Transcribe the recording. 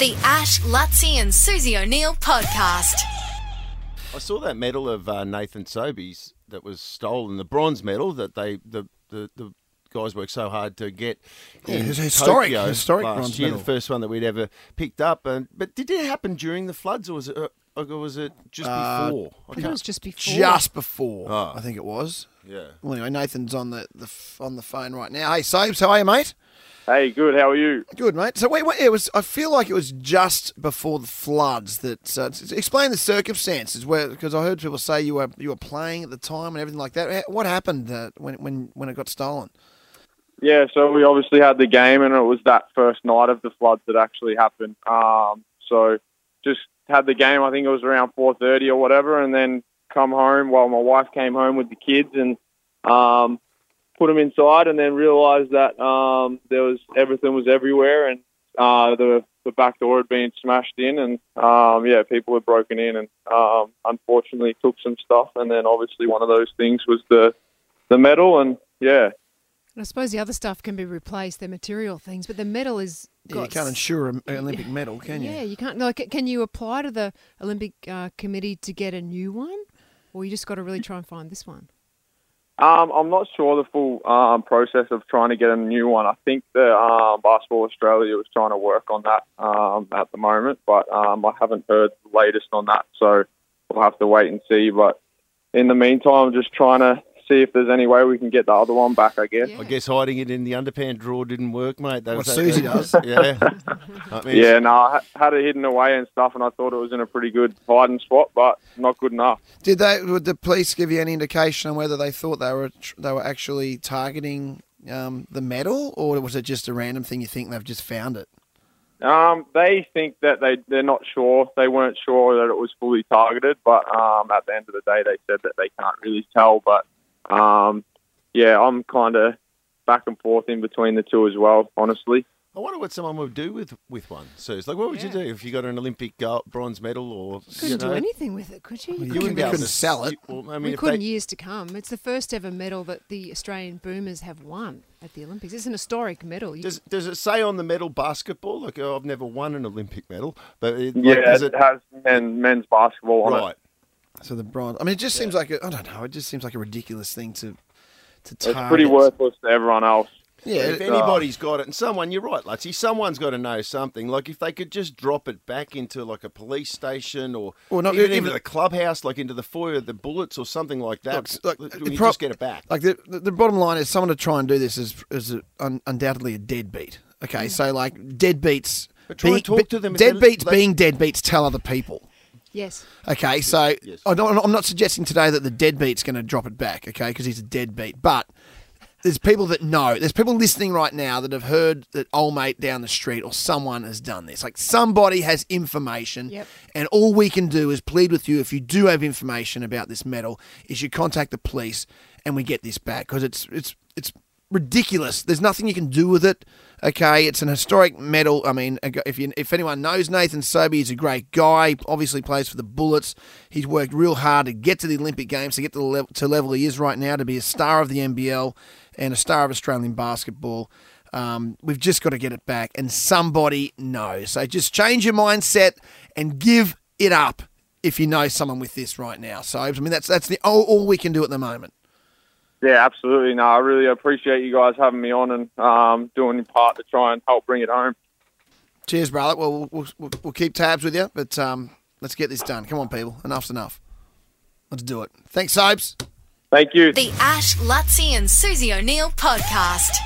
The Ash, Luttsy and Susie O'Neill podcast. I saw that medal of uh, Nathan Sobeys that was stolen, the bronze medal that they the the, the guys worked so hard to get. Yeah, in it's a historic- Tokyo historic last bronze year, medal. the first one that we'd ever picked up. And but did it happen during the floods or was it? Uh, or was it just Uh, before? I think it was just before. Just before, Oh. I think it was. yeah. Well, anyway, Nathan's on the, the f- on the phone right now. Hey, Sobes, how are you, mate? Hey, good. How are you? Good, mate. So wait, wait, it was. I feel like it was just before the floods that. Uh, s- explain the circumstances, where because I heard people say you were you were playing at the time and everything like that. What happened uh, when when when it got stolen? Yeah, so we obviously had the game, and it was that first night of the floods that actually happened. Um, so just had the game. I think it was around four thirty or whatever, and then come home. Well, my wife came home with the kids and um, put them inside, and then realised that um, there was everything was everywhere, and uh, the the back door had been smashed in, and um, yeah, people had broken in, and um, unfortunately took some stuff, and then obviously one of those things was the the medal, and yeah, I suppose the other stuff can be replaced, the material things, but the medal is. Yeah, you can't insure an Olympic medal, can you? Yeah, you can't. Like, can you apply to the Olympic uh, Committee to get a new one, or you just got to really try and find this one? Um, I'm not sure the full um, process of trying to get a new one. I think the um, Basketball Australia was trying to work on that um, at the moment, but um, I haven't heard the latest on that, so we'll have to wait and see. But in the meantime, just trying to see if there's any way we can get the other one back. I guess. Yeah. I guess hiding it in the underpants drawer didn't work, mate. That What was Susie does. Yeah. I mean, Yeah, no, I had it hidden away and stuff, and I thought it was in a pretty good hiding spot, but not good enough. Did they? Would the police give you any indication on whether they thought they were they were actually targeting um, the medal, or was it just a random thing? You think they've just found it? Um, they think that they they're not sure. They weren't sure that it was fully targeted, but um, at the end of the day, they said that they can't really tell. But um, yeah, I'm kind of back and forth in between the two as well. Honestly, I wonder what someone would do with with one. So it's like, what would Yeah. you do if you got an Olympic gold, bronze medal or Couldn't you do know, anything with it, could you? You you couldn't couldn't be be able able to- to sell it. Well, I we mean, if couldn't they, years to come. It's the first ever medal that the Australian Boomers have won at the Olympics. It's an historic medal. You- does does it say on the medal basketball? Like, oh, I've never won an Olympic medal, but it, like, yeah, does it, it has men, men's basketball on it. So the bronze. I mean, it just seems like a, I don't know. It just seems like a ridiculous thing to to target. It's pretty worthless to everyone else. Yeah, if anybody's got it, and someone, you're right, Luttsy, someone's got to know something. Like if they could just drop it back into like a police station or Well, not- even even- into the clubhouse, like into the foyer of the bullets or something like that. Look, you the pro- just get it back. Like the, the the bottom line is, someone to try and do this is is un, undoubtedly a deadbeat. Okay, hmm. so like deadbeats. But try and talk to them Deadbeats being deadbeats tell other people. Yes. Okay, so Yes. I don't, I'm not suggesting today that the deadbeat's going to drop it back, okay, because he's a deadbeat. But there's people that know. There's people listening right now that have heard that old mate down the street or someone has done this. Like somebody has information, Yep. and all we can do is plead with you. If you do have information about this medal, is you contact the police and we get this back because it's it's it's ridiculous. There's nothing you can do with it. Okay, it's an historic medal. I mean, if you, if anyone knows Nathan Sobey, he's a great guy. Obviously, plays for the Bullets. He's worked real hard to get to the Olympic Games, to get to the level, to level he is right now, to be a star of the NBL and a star of Australian basketball. Um, we've just got to get it back, and somebody knows. So just change your mindset and give it up if you know someone with this right now. So I mean, that's that's the all, all we can do at the moment. Yeah, absolutely. No, I really appreciate you guys having me on and um, doing your part to try and help bring it home. Cheers, brother. Well, we'll, we'll, we'll keep tabs with you, but um, let's get this done. Come on, people. Enough's enough. Let's do it. Thanks, Sobes. Thank you. The Ash, Luttsy and Susie O'Neill podcast.